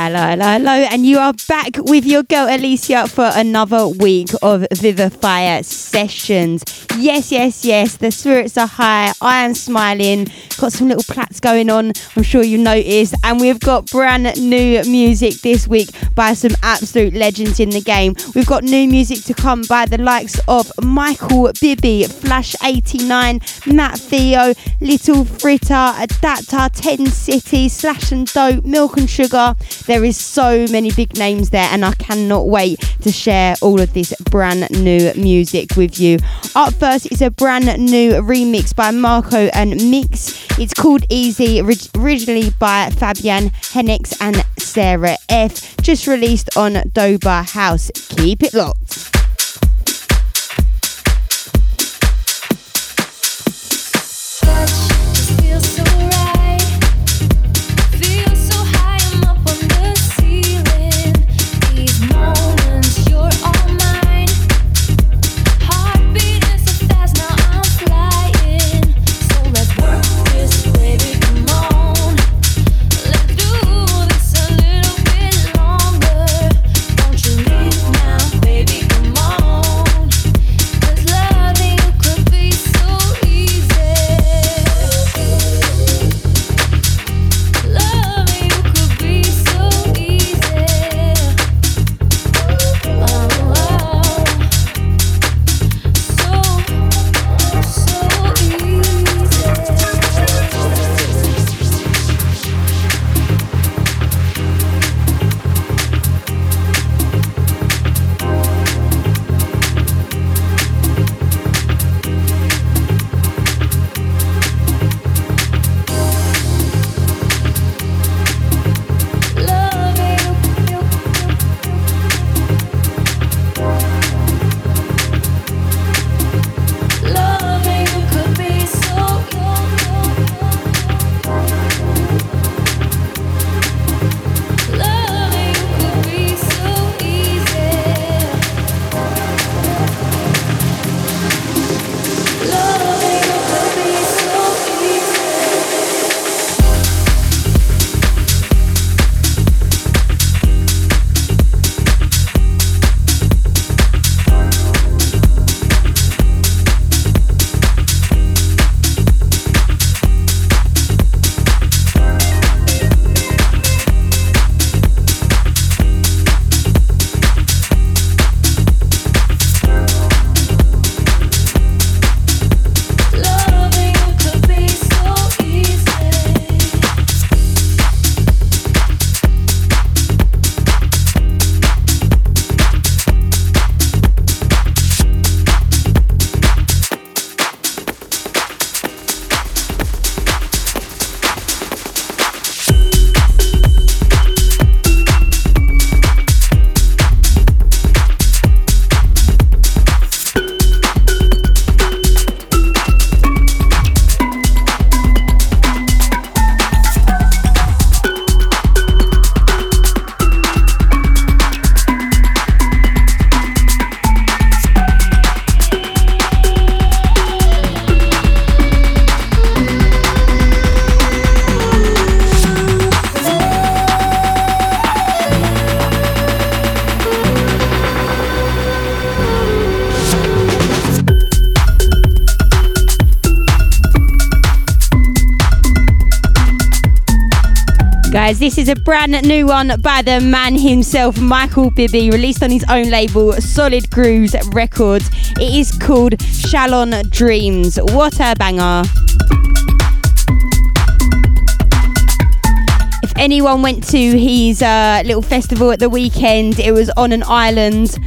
Hello, hello, hello, and you are back with your girl Alicia for another week of Vivifier sessions. Yes, yes, yes, the spirits are high. I am smiling. Got some little plats going on, I'm sure you noticed. And we've got brand new music this week by some absolute legends in the game. We've got new music to come by the likes of Michael Bibi, Flash 89, Matt Theo, Little Fritter, Adapter, 10 City, Slash and Dope, Milk and Sugar. There is so many big names there, and I cannot wait to share all of this brand new music with you. Up first is a brand new remix by Marco and Mix. It's called Easy, originally by Fabian Hennex and Sarah F. Just released on Doba House. Keep it locked. guys. This is a brand new one by the man himself, Michael Bibi, released on his own label, Solid Grooves Records. It is called Shalon Dreams. What a banger! If anyone went to his uh, little festival at the weekend, it was on an island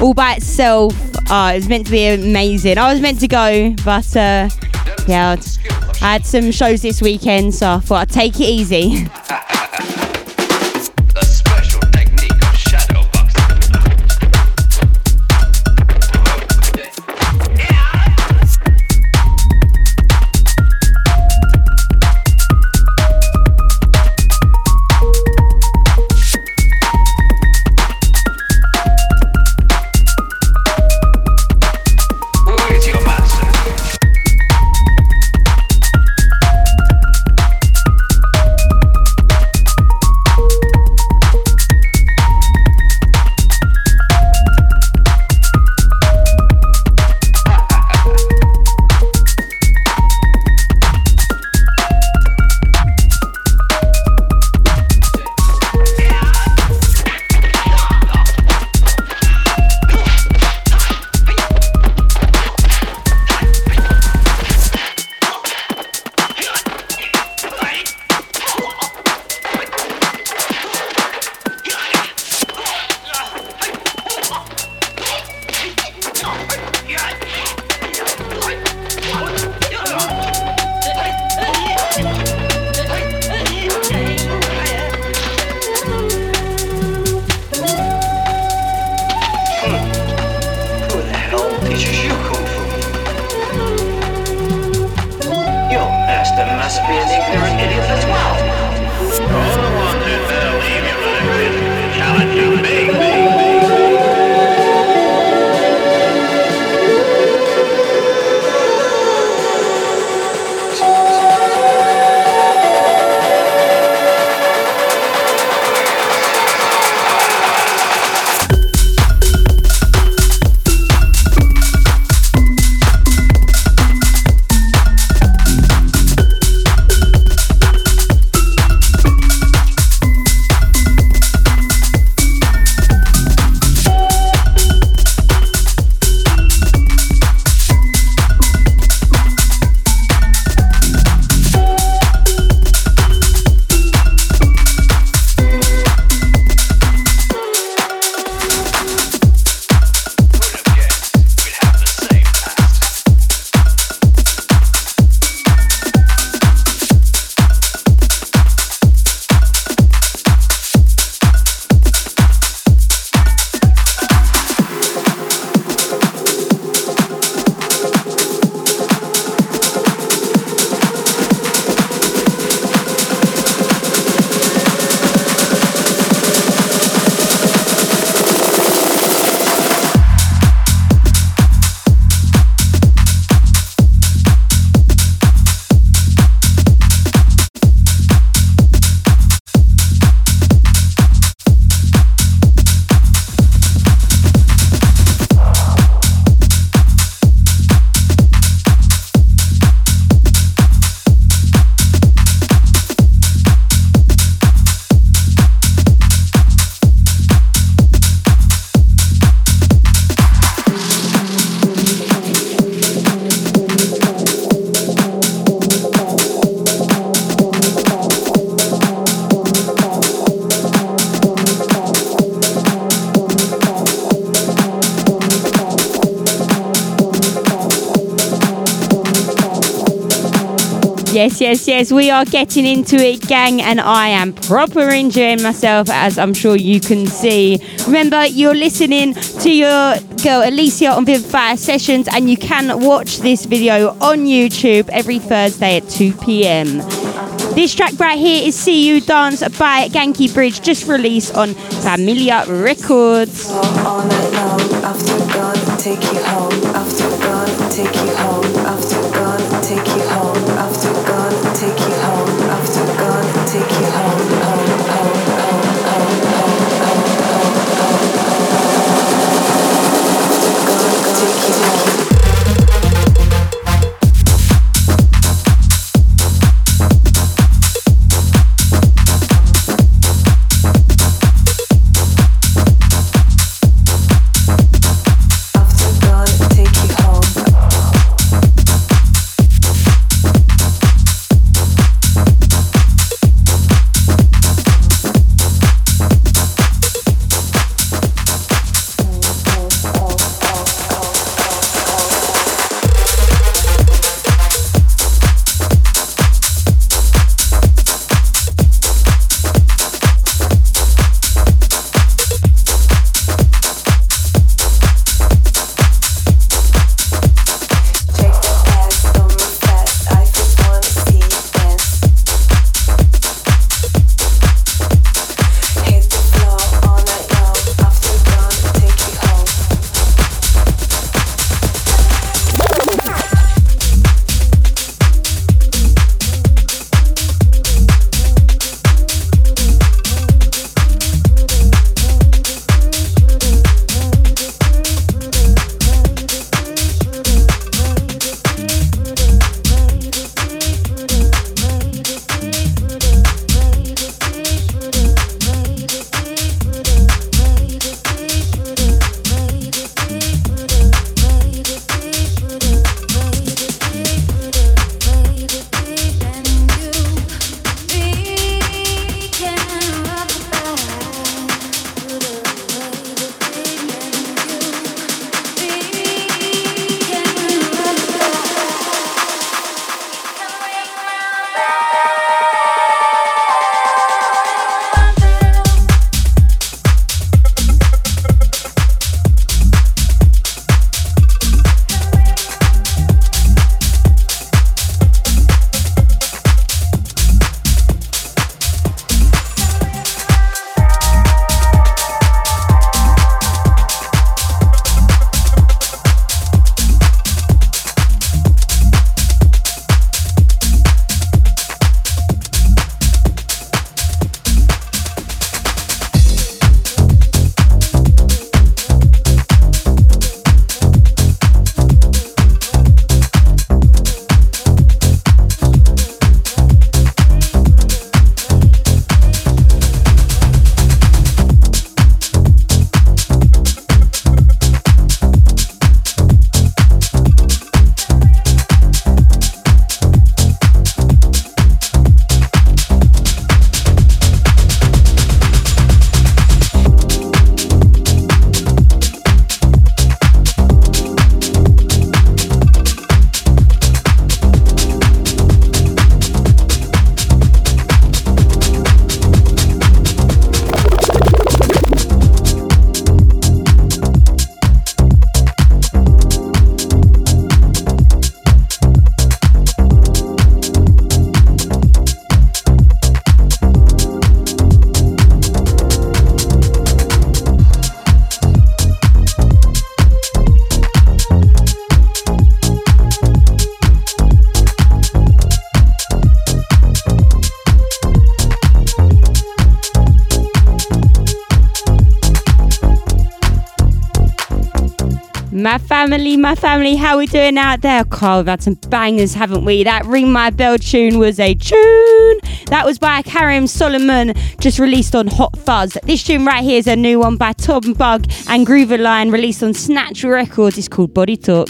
all by itself. Oh, it was meant to be amazing. I was meant to go, but uh, yeah, I had some shows this weekend, so I thought I'd take it easy. Yes. We are getting into it, gang, and I am proper enjoying myself, as I'm sure you can see. Remember, you're listening to your girl Alicia on Vivify Sessions, and you can watch this video on YouTube every Thursday at 2 p.m. This track right here is See You Dance by Ganky Bridge, just released on Familia Records. Family, my family, how we doing out there? Carl, we've had some bangers, haven't we? That Ring My Bell tune was a tune. That was by Karim Solomon, just released on Hot Fuzz. This tune right here is a new one by Tom Bug and Groover Line, released on Snatch Records. It's called Body Talk.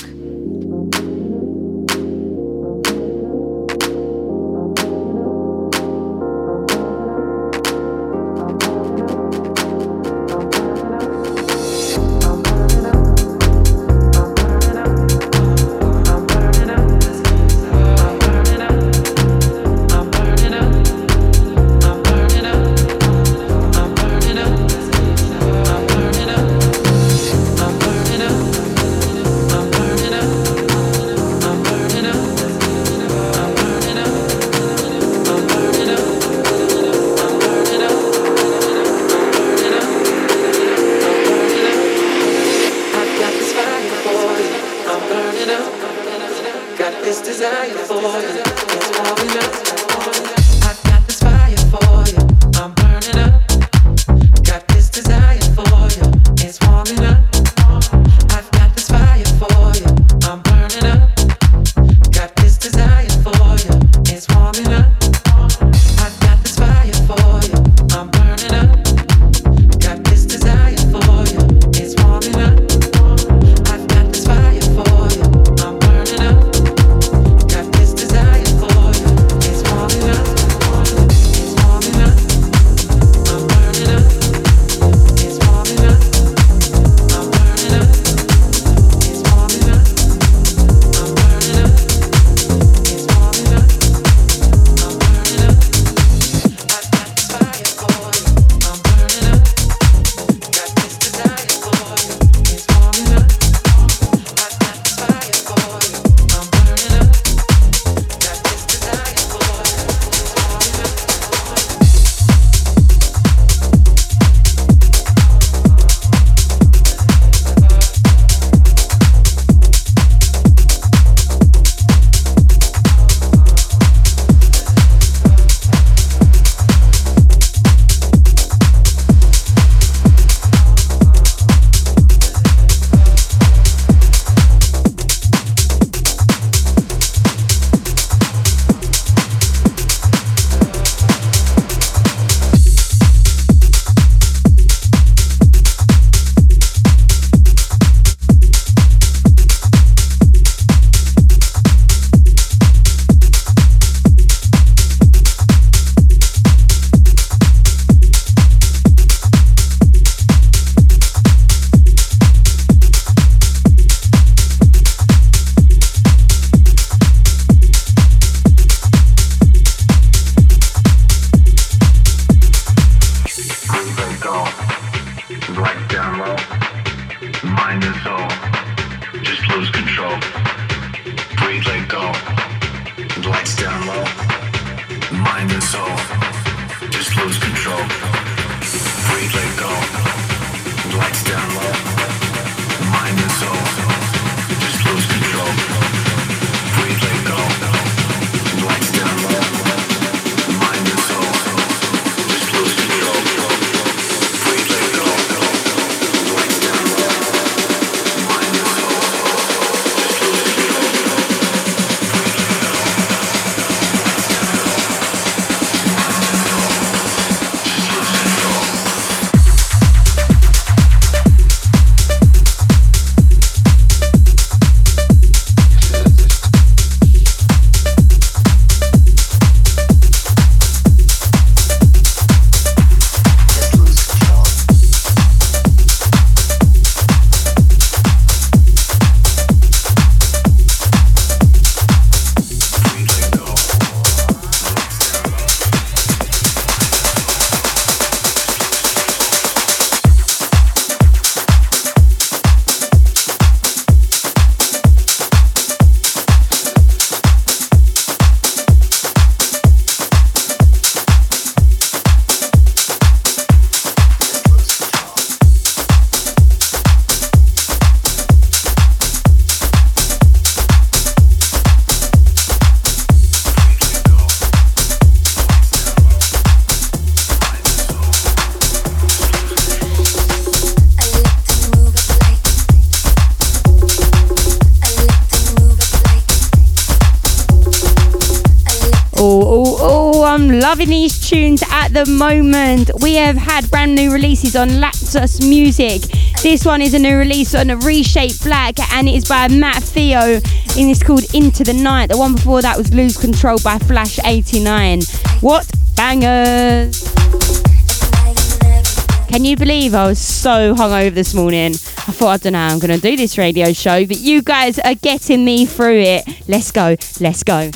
The moment. We have had brand new releases on Lapsus Music. This one is a new release on a Reshape Black and it is by Matt Theo and it's called Into the Night. The one before that was Lose Control by Flash 89. What bangers! Can you believe I was so hungover this morning? I thought, I don't know how I'm going to do this radio show, but you guys are getting me through it. Let's go, let's go.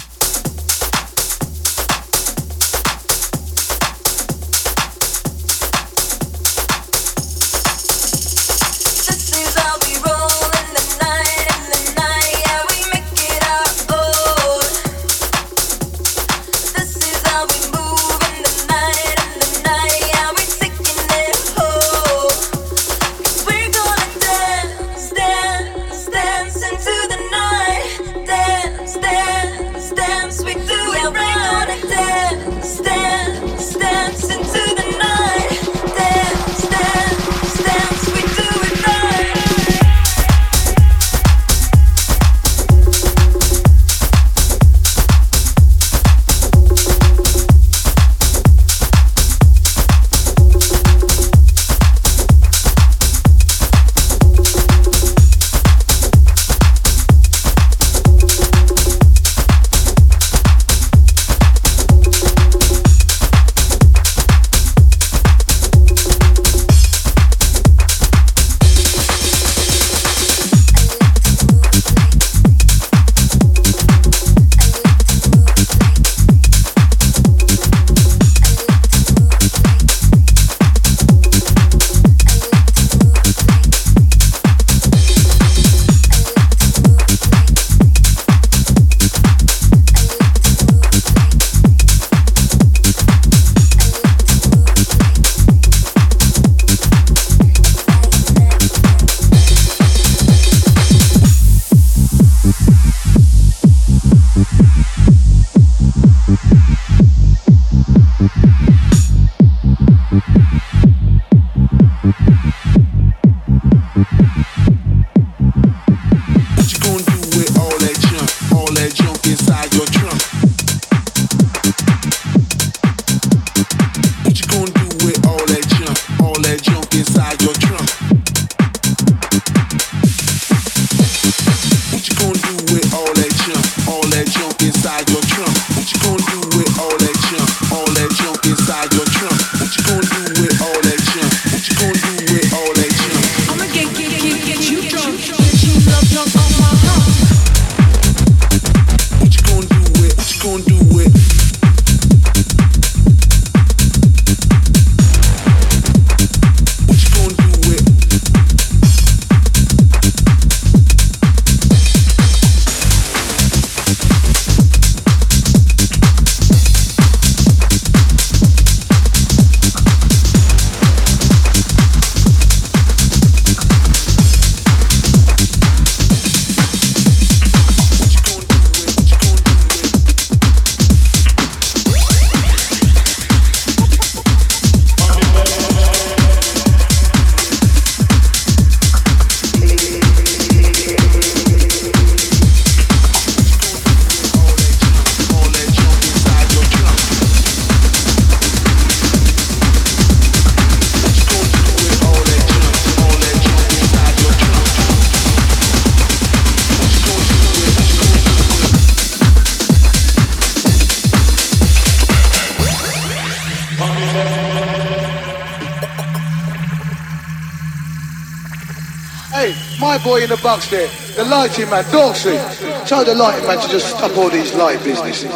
Box there, the lighting man, Dorsey. Tell the lighting man to just stop all these light businesses.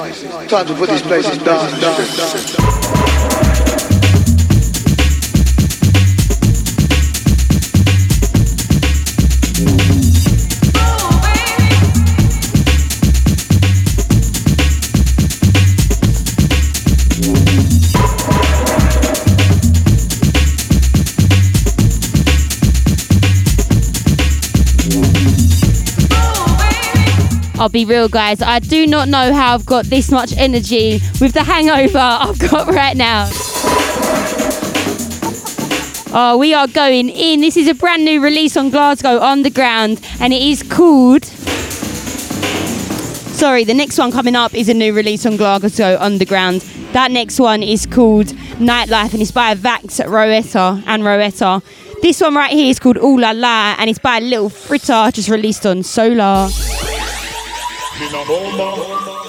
Time to put these places down. down. I'll be real, guys. I do not know how I've got this much energy with the hangover I've got right now. Oh, we are going in. This is a brand new release on Glasgow Underground, and it is called Sorry, the next one coming up is a new release on Glasgow Underground. That next one is called Nightlife and it's by Vax Roetta and Roetta. This one right here is called Ooh La La and it's by Little Fritter, just released on Solar. This is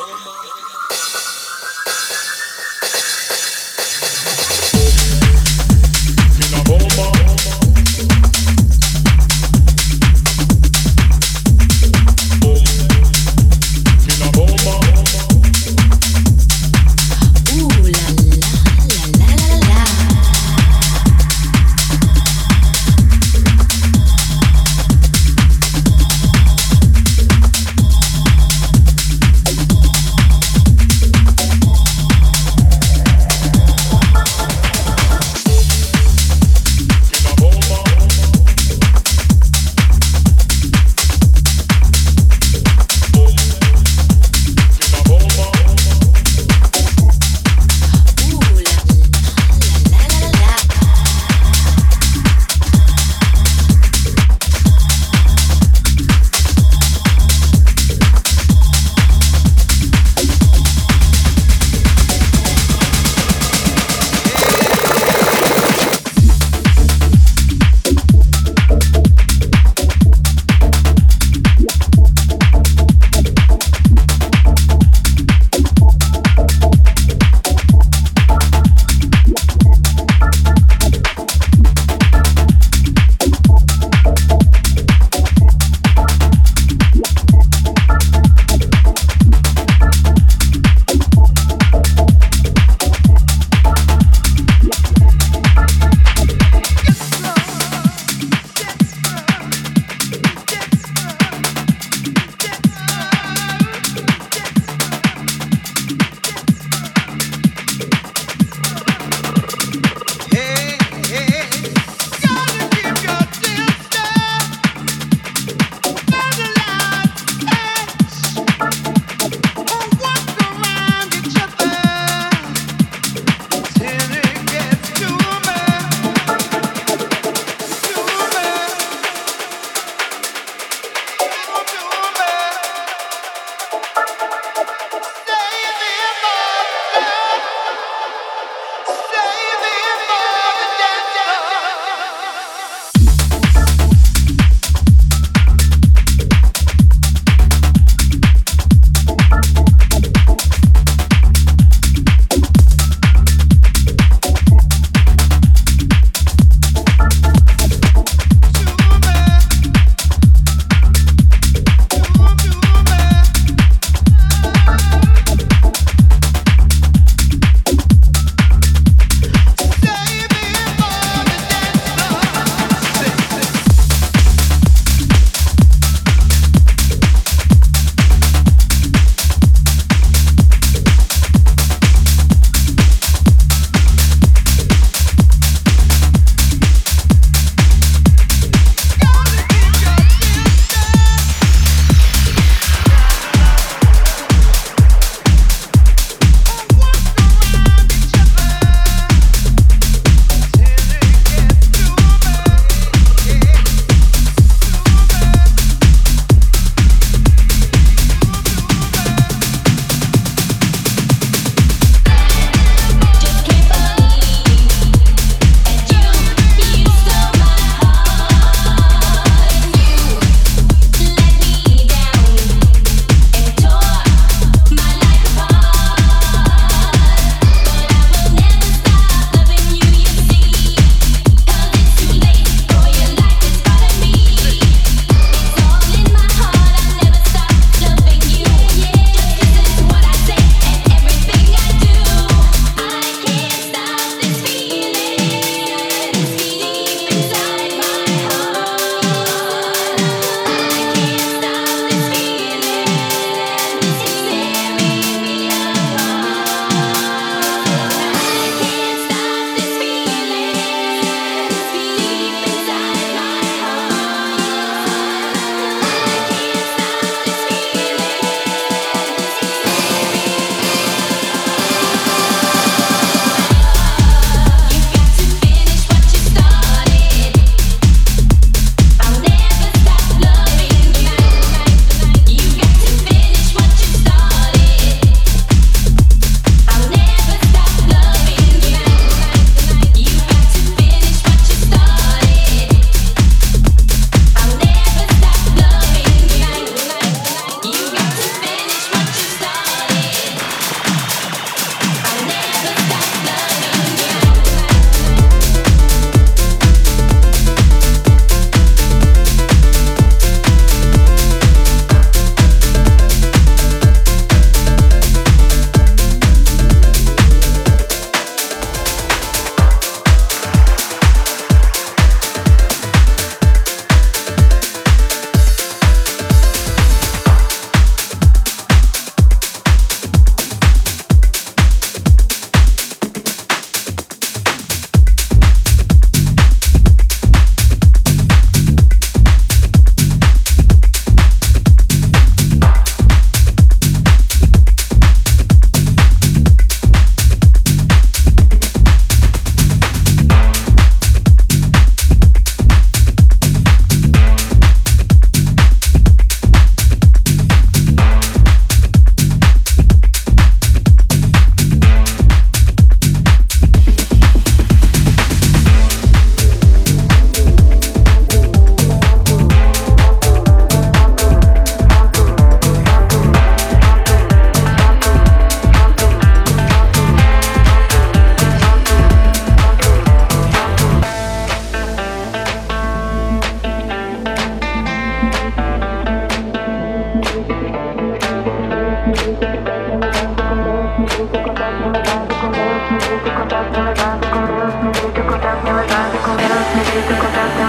Contato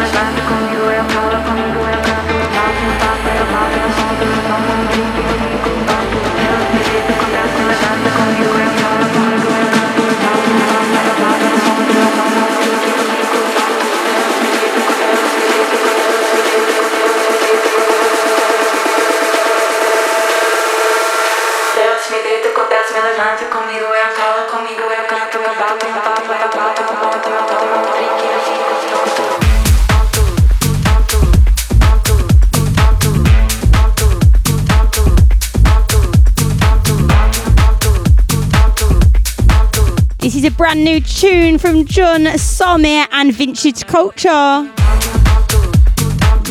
brand new tune from John Summit and Vintage Culture.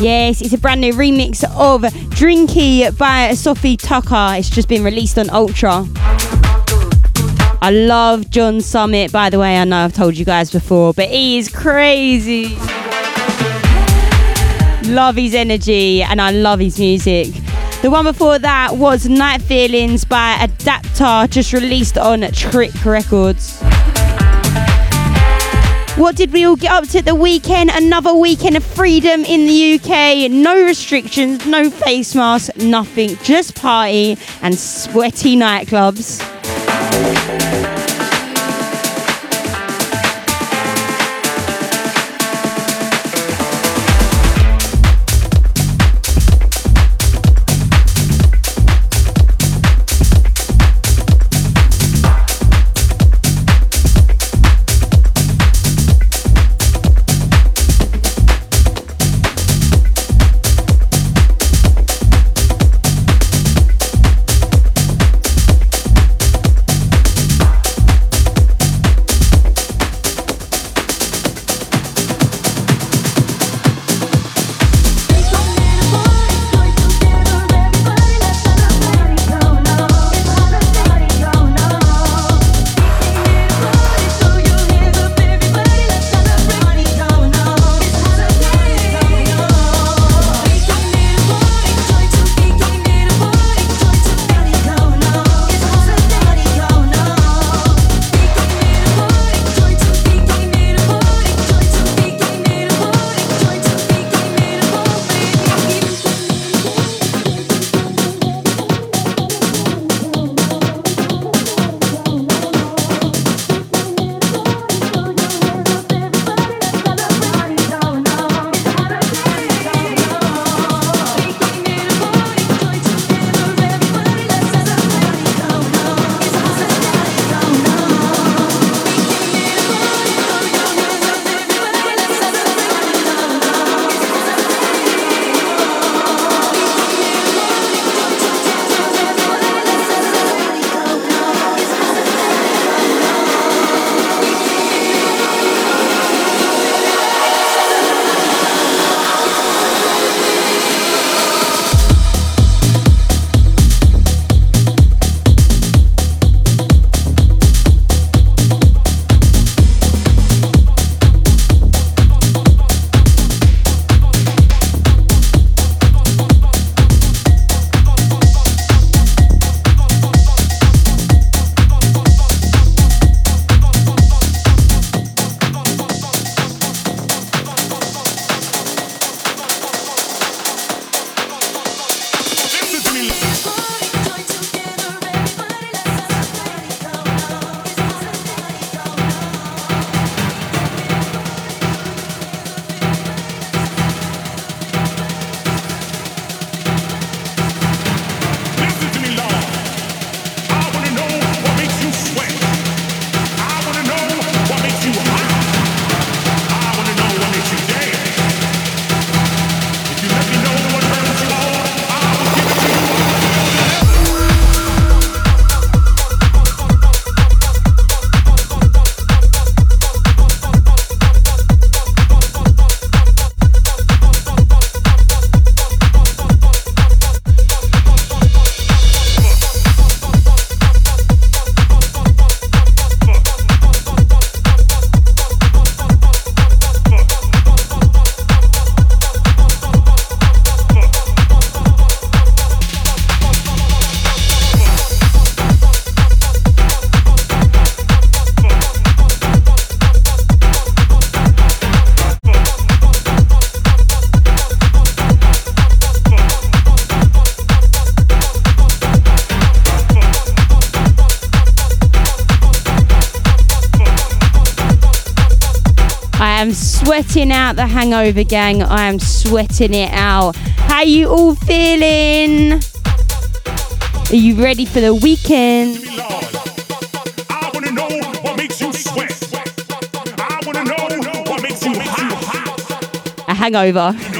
Yes, it's a brand new remix of Drinkee by Sofi Tukker. It's just been released on Ultra. I love John Summit, by the way. I know I've told you guys before, but he is crazy. Love his energy and I love his music. The one before that was Night Feelings by Adapter, just released on Trick Records. What did we all get up to the weekend? Another weekend of freedom in the UK. No restrictions, no face masks, nothing. Just party and sweaty nightclubs. sweating out the hangover gang. I am sweating it out. How you all feeling? Are you ready for the weekend? A hangover.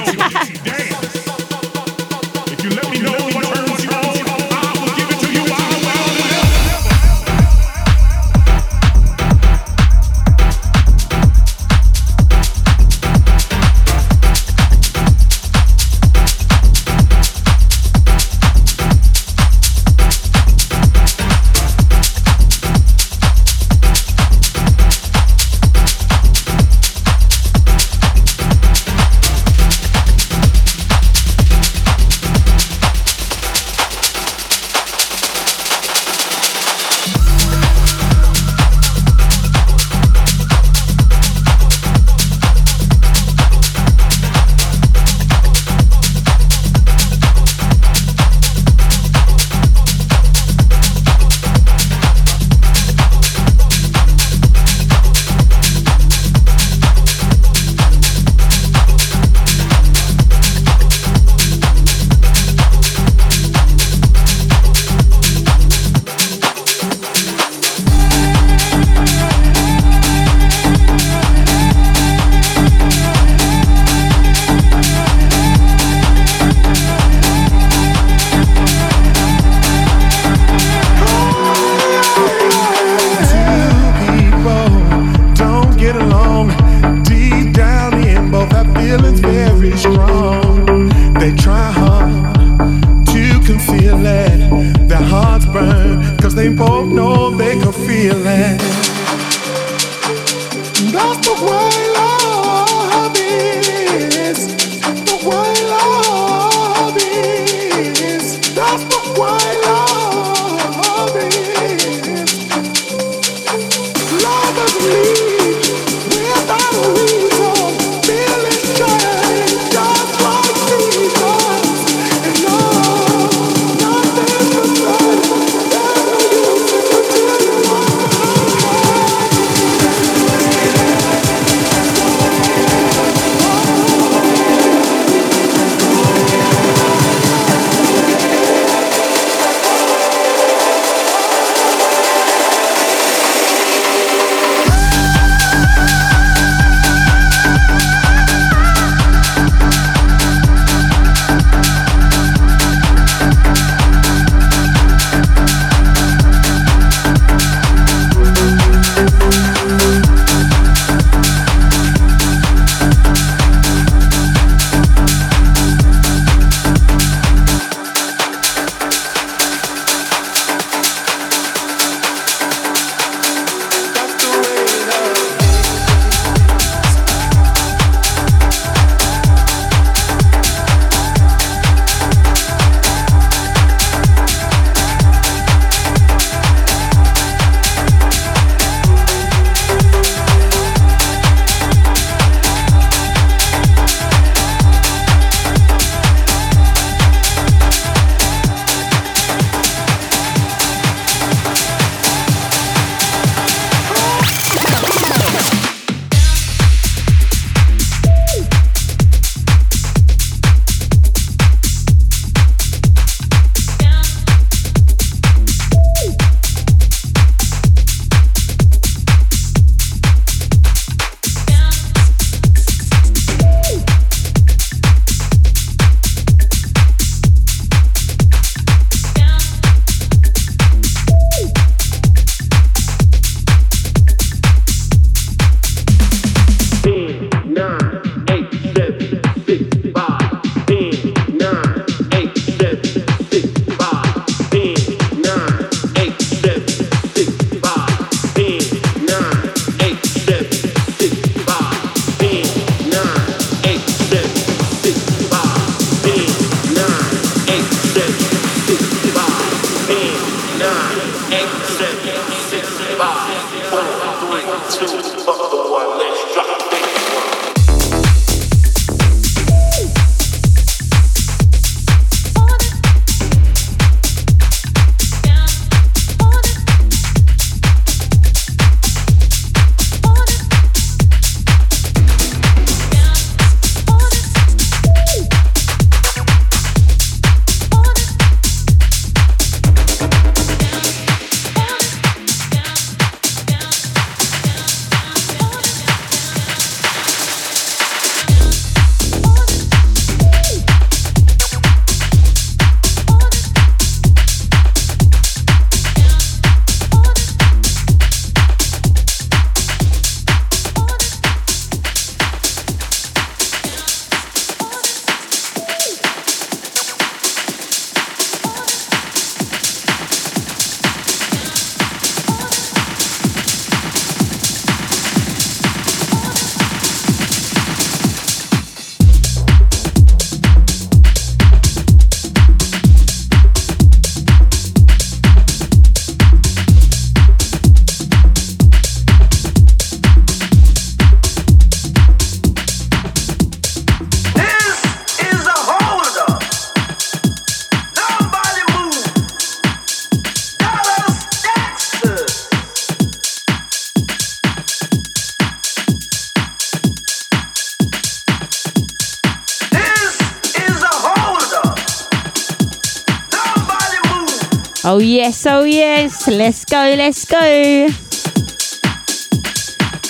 Yes, oh, yes. Let's go, let's go.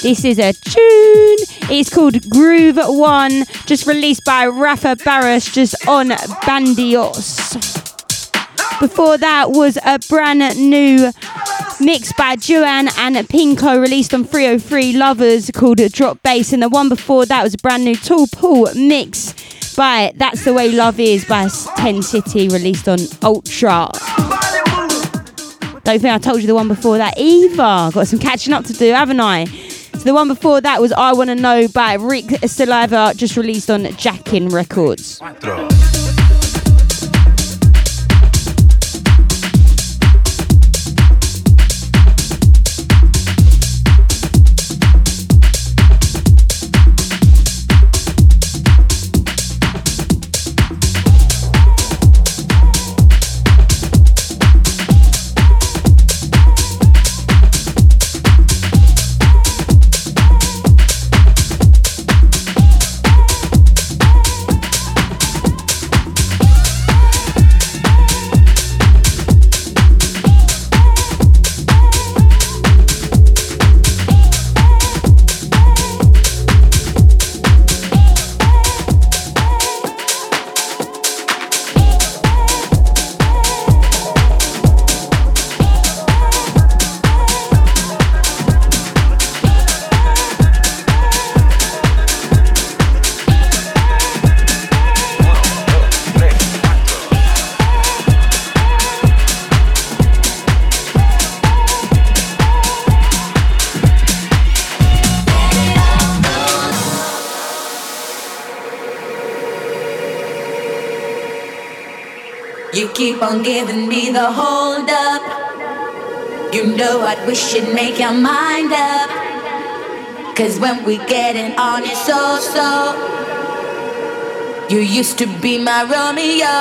This is a tune. It's called Groove One, just released by Rafa Barros, just on Bandios. Before that was a brand new mix by Joanne and Pinko, released on 303 Lovers, called Drop Bass. And the one before that was a brand new Tall Paul mix by That's the Way Love Is by 10 City, released on Ultra. Don't think I told you the one before that either. Got some catching up to do, haven't I? So the one before that was I Wanna Know by Rick Saliva, just released on Jackin Records. Giving me the hold up. You know I'd wish you'd make your mind up. Cause when we getting on it so so. You used to be my Romeo.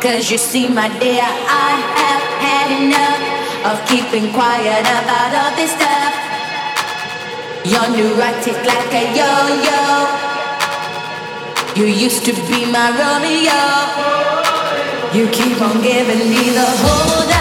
Cause you see, my dear, I have had enough of keeping quiet about all this stuff. Your new right tick like a yo yo. You used to be my Romeo. You keep on giving me the hold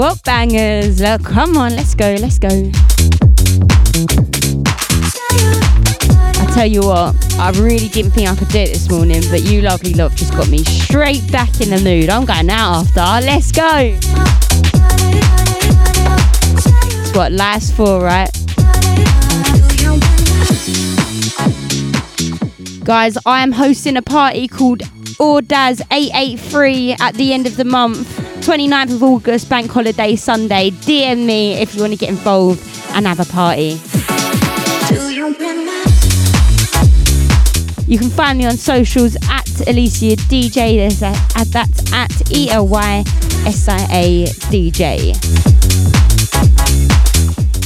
what bangers. Look, come on, let's go, let's go. I tell you what, I really didn't think I could do it this morning, but you lovely lot just got me straight back in the mood. I'm going out after. Let's go. It's what life's for, right? Guys, I am hosting a party called Ordaz 883 at the end of the month, 29th of August, Bank Holiday Sunday. DM me if you want to get involved and have a party. You can find me on socials at Elysia DJ. That's at E L Y S I A DJ.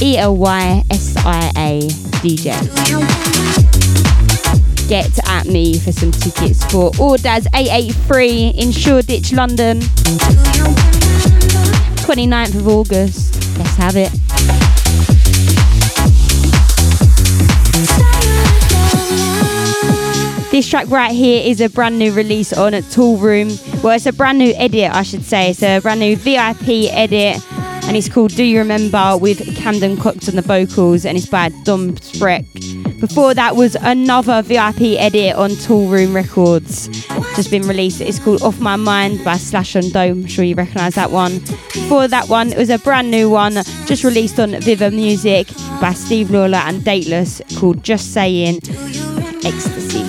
E L Y S I A DJ get at me for some tickets for Ordaz 883 in Shoreditch, London. 29th of August. Let's have it. This track right here is a brand new release on a Toolroom. Well, it's a brand new edit, I should say. It's a brand new VIP edit, and it's called Do You Remember with Camden Cox on the vocals, and it's by Dom Spreck. Before that was another VIP edit on Toolroom Records, just been released. It's called Off My Mind by Slash on Dome. I'm sure you recognise that one. Before that one, it was a brand new one, just released on Viva Music by Steve Lawler and Dateless, called Just Saying Ecstasy.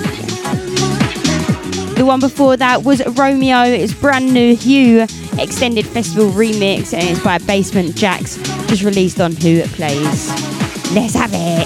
The one before that was Romeo. It's brand new Hugh extended festival remix, and it's by Basement Jaxx, just released on Who It Plays. Let's have it.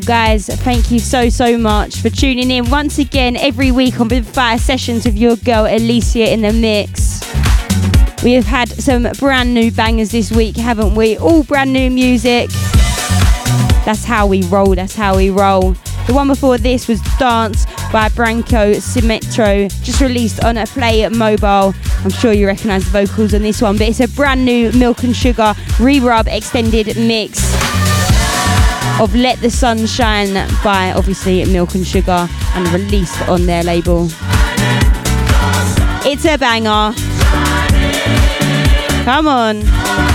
Well, guys, thank you so, so much for tuning in once again every week on the Fire Sessions with your girl Elysia in the mix. We have had some brand new bangers this week, haven't we? All brand new music. That's how we roll, that's how we roll. The one before this was Dance by Branko Symmetro, just released on a Play Mobile. I'm sure you recognise the vocals on this one, but it's a brand new Milk and Sugar re-rub extended mix of Let the Sun Shine by obviously Milk and Sugar and released on their label. It's a banger. Come on.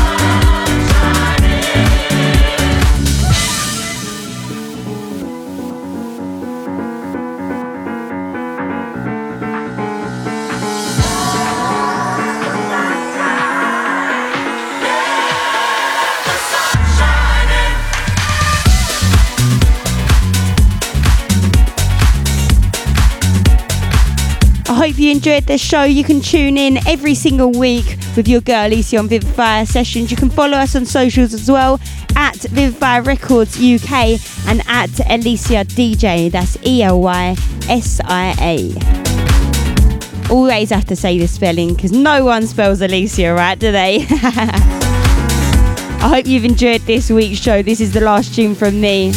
You enjoyed this show. You can tune in every single week with your girl Elysia on Vivify Sessions. You can follow us on socials as well at Vivify Records UK and at Elysia DJ. That's E L Y S I A. Always have to say the spelling because no one spells Elysia right, do they? I hope you've enjoyed this week's show. This is the last tune from me.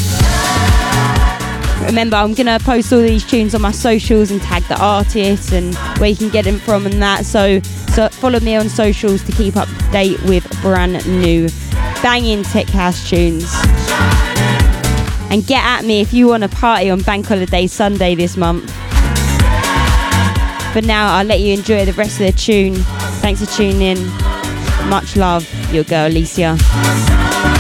Remember, I'm gonna post all these tunes on my socials and tag the artists and where you can get them from and that. So, so follow me on socials to keep up to date with brand new banging tech house tunes. And get at me if you want to party on Bank Holiday Sunday this month. For now, I'll let you enjoy the rest of the tune. Thanks for tuning in. Much love, your girl Elysia.